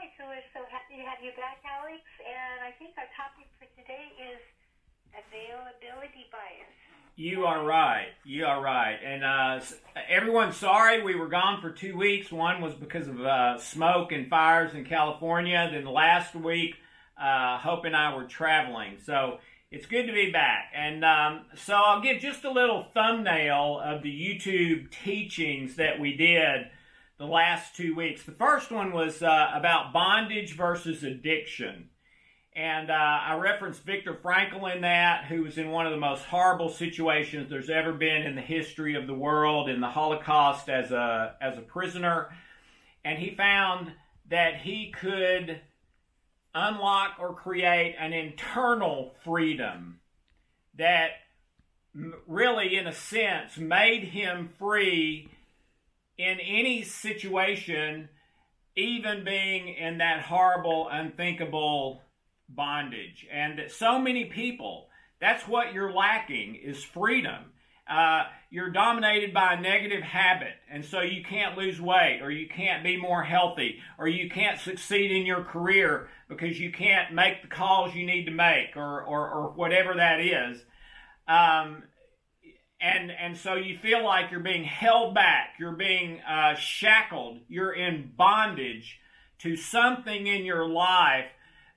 right, so we're so happy to have you back, Alex. And I think our topic for today is availability bias. You are right. You are right. And uh, everyone's sorry we were gone for two weeks. One was because of uh, smoke and fires in California. Then last week, uh, Hope and I were traveling. So it's good to be back. And um, so I'll give just a little thumbnail of the YouTube teachings that we did the last two weeks. The first one was uh, about bondage versus addiction. And uh, I referenced Viktor Frankl in that, who was in one of the most horrible situations there's ever been in the history of the world in the Holocaust as a, as a prisoner. And he found that he could unlock or create an internal freedom that really, in a sense, made him free in any situation, even being in that horrible, unthinkable bondage. And that so many people, that's what you're lacking is freedom. Uh, you're dominated by a negative habit, and so you can't lose weight, or you can't be more healthy, or you can't succeed in your career because you can't make the calls you need to make, or or, or whatever that is. Um, and and so you feel like you're being held back, you're being uh, shackled, you're in bondage to something in your life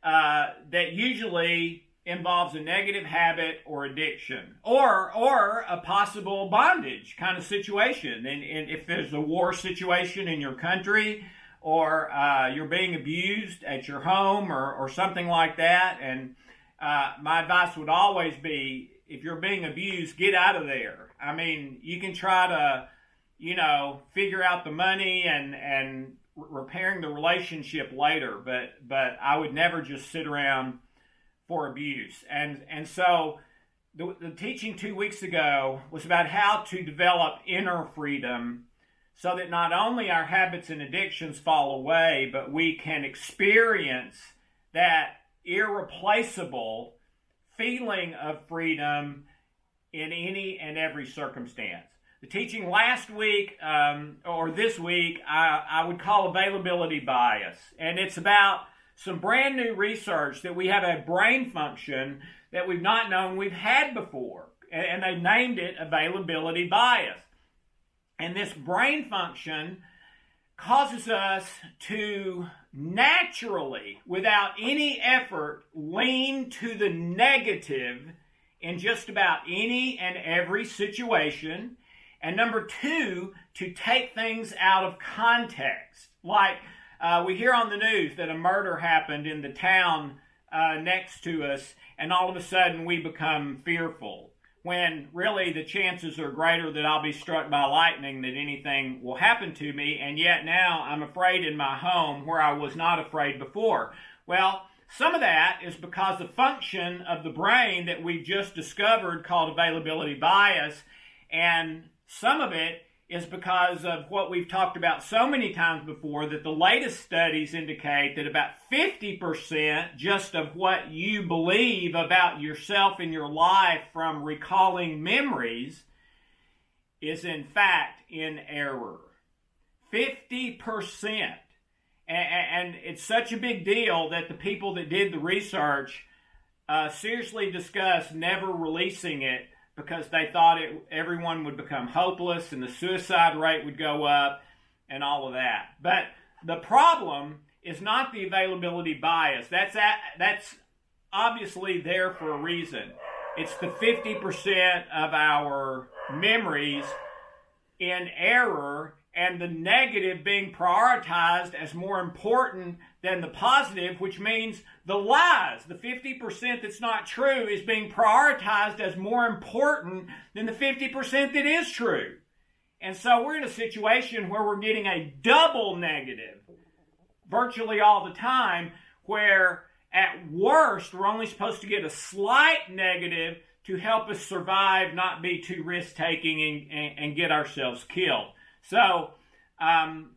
uh, that usually involves a negative habit or addiction or or a possible bondage kind of situation. And, and if there's a war situation in your country or uh, you're being abused at your home or, or something like that. And uh, my advice would always be if you're being abused get out of there i mean you can try to you know figure out the money and and repairing the relationship later, but but I would never just sit around for abuse. And and so the, the teaching two weeks ago was about how to develop inner freedom so that not only our habits and addictions fall away, but we can experience that irreplaceable feeling of freedom in any and every circumstance. The teaching last week um, or this week, I, I would call availability bias. And it's about some brand new research that we have a brain function that we've not known we've had before. And, and they named it availability bias. And this brain function causes us to naturally, without any effort, lean to the negative in just about any and every situation and number two, to take things out of context. Like uh, we hear on the news that a murder happened in the town uh, next to us, and all of a sudden we become fearful. When really the chances are greater that I'll be struck by lightning that anything will happen to me, and yet now I'm afraid in my home where I was not afraid before. Well, some of that is because the function of the brain that we've just discovered called availability bias and some of it is because of what we've talked about so many times before that the latest studies indicate that about 50% just of what you believe about yourself and your life from recalling memories is in fact in error. 50%. And, it's such a big deal that the people that did the research uh, seriously discussed never releasing it because they thought it, everyone would become hopeless and the suicide rate would go up and all of that. But the problem is not the availability bias. That's at, that's obviously there for a reason. It's the 50% of our memories in error and the negative being prioritized as more important than the positive, which means the lies, the 50% that's not true, is being prioritized as more important than the 50% that is true. And so we're in a situation where we're getting a double negative virtually all the time, where at worst we're only supposed to get a slight negative to help us survive, not be too risk taking, and, and, and, get ourselves killed. So, um,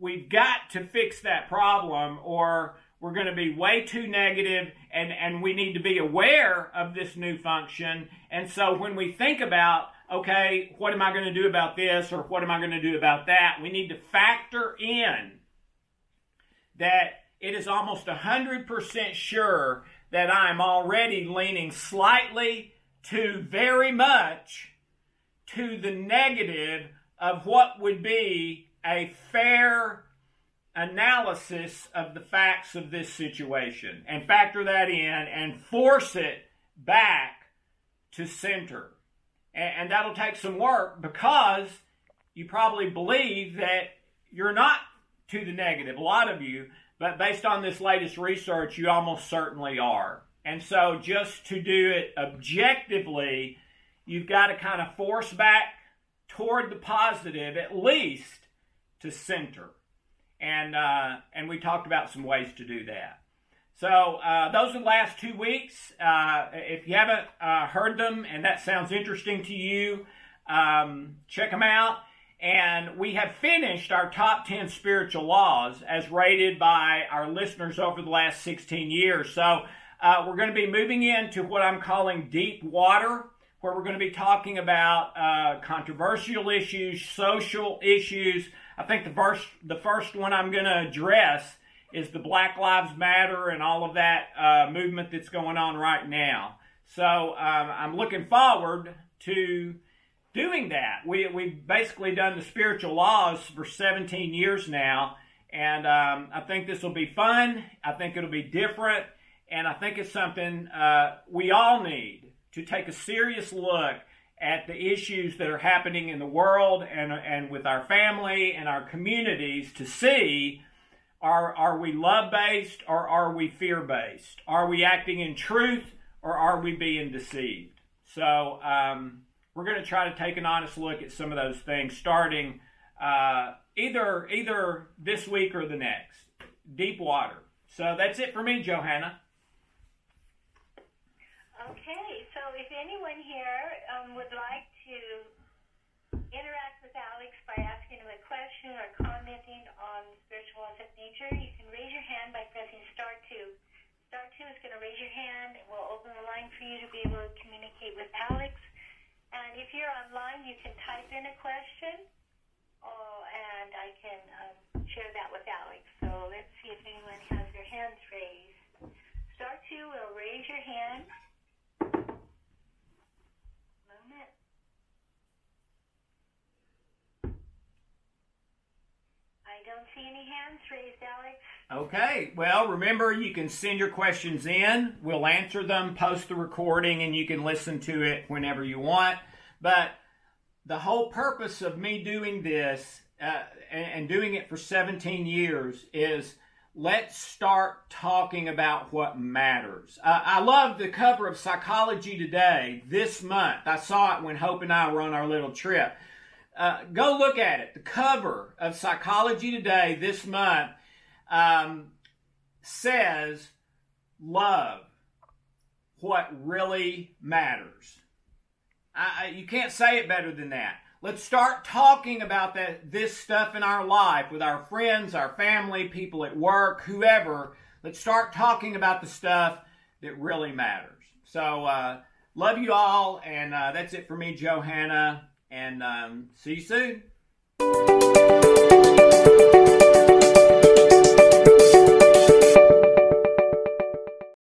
we've got to fix that problem or we're going to be way too negative and, and we need to be aware of this new function. And so when we think about, okay, what am I going to do about this or what am I going to do about that? We need to factor in that it is almost 100% sure that I'm already leaning slightly to very much to the negative of what would be a fair analysis of the facts of this situation and factor that in and force it back to center. And, that'll take some work because you probably believe that you're not to the negative, a lot of you, but based on this latest research, you almost certainly are. And so, just to do it objectively, you've got to kind of force back toward the positive, at least to center. And, uh, and we talked about some ways to do that. So uh, those are the last two weeks. Uh, if you haven't uh, heard them and that sounds interesting to you, um, check them out. And we have finished our top 10 spiritual laws as rated by our listeners over the last 16 years. So uh, we're going to be moving into what I'm calling deep water, where we're going to be talking about uh, controversial issues, social issues. I think the first, the first one I'm going to address is the Black Lives Matter and all of that uh, movement that's going on right now. So um, I'm looking forward to doing that. We, we've basically done the spiritual laws for 17 years now, and um, I think this will be fun. I think it'll be different, and I think it's something uh, we all need to take a serious look at the issues that are happening in the world and, and with our family and our communities to see are, are we love based or are we fear based? Are we acting in truth or are we being deceived? So, um, we're going to try to take an honest look at some of those things starting uh, either either this week or the next. Deep water. So that's it for me, Johanna. Okay, if anyone here um, would like to interact with Alex by asking him a question or commenting on spiritual laws of nature, you can raise your hand by pressing star two. Star two is going to raise your hand. And we'll open the line for you to be able to communicate with Alex. And if you're online, you can type in a question, oh, and I can um, share that with Alex. So let's see if anyone has their hands raised. Star two will raise your hand. I don't see any hands raised, Alex. Okay. Well, remember you can send your questions in. We'll answer them, post the recording, and you can listen to it whenever you want. But the whole purpose of me doing this uh, and, and doing it for 17 years is let's start talking about what matters. Uh, I love the cover of Psychology Today this month. I saw it when Hope and I were on our little trip. Uh, go look at it. The cover of Psychology Today this month um, says, Love, what really matters. I, you can't say it better than that. Let's start talking about that, this stuff in our life with our friends, our family, people at work, whoever. Let's start talking about the stuff that really matters. So, uh, love you all, and uh, that's it for me, Johanna and um, see you soon.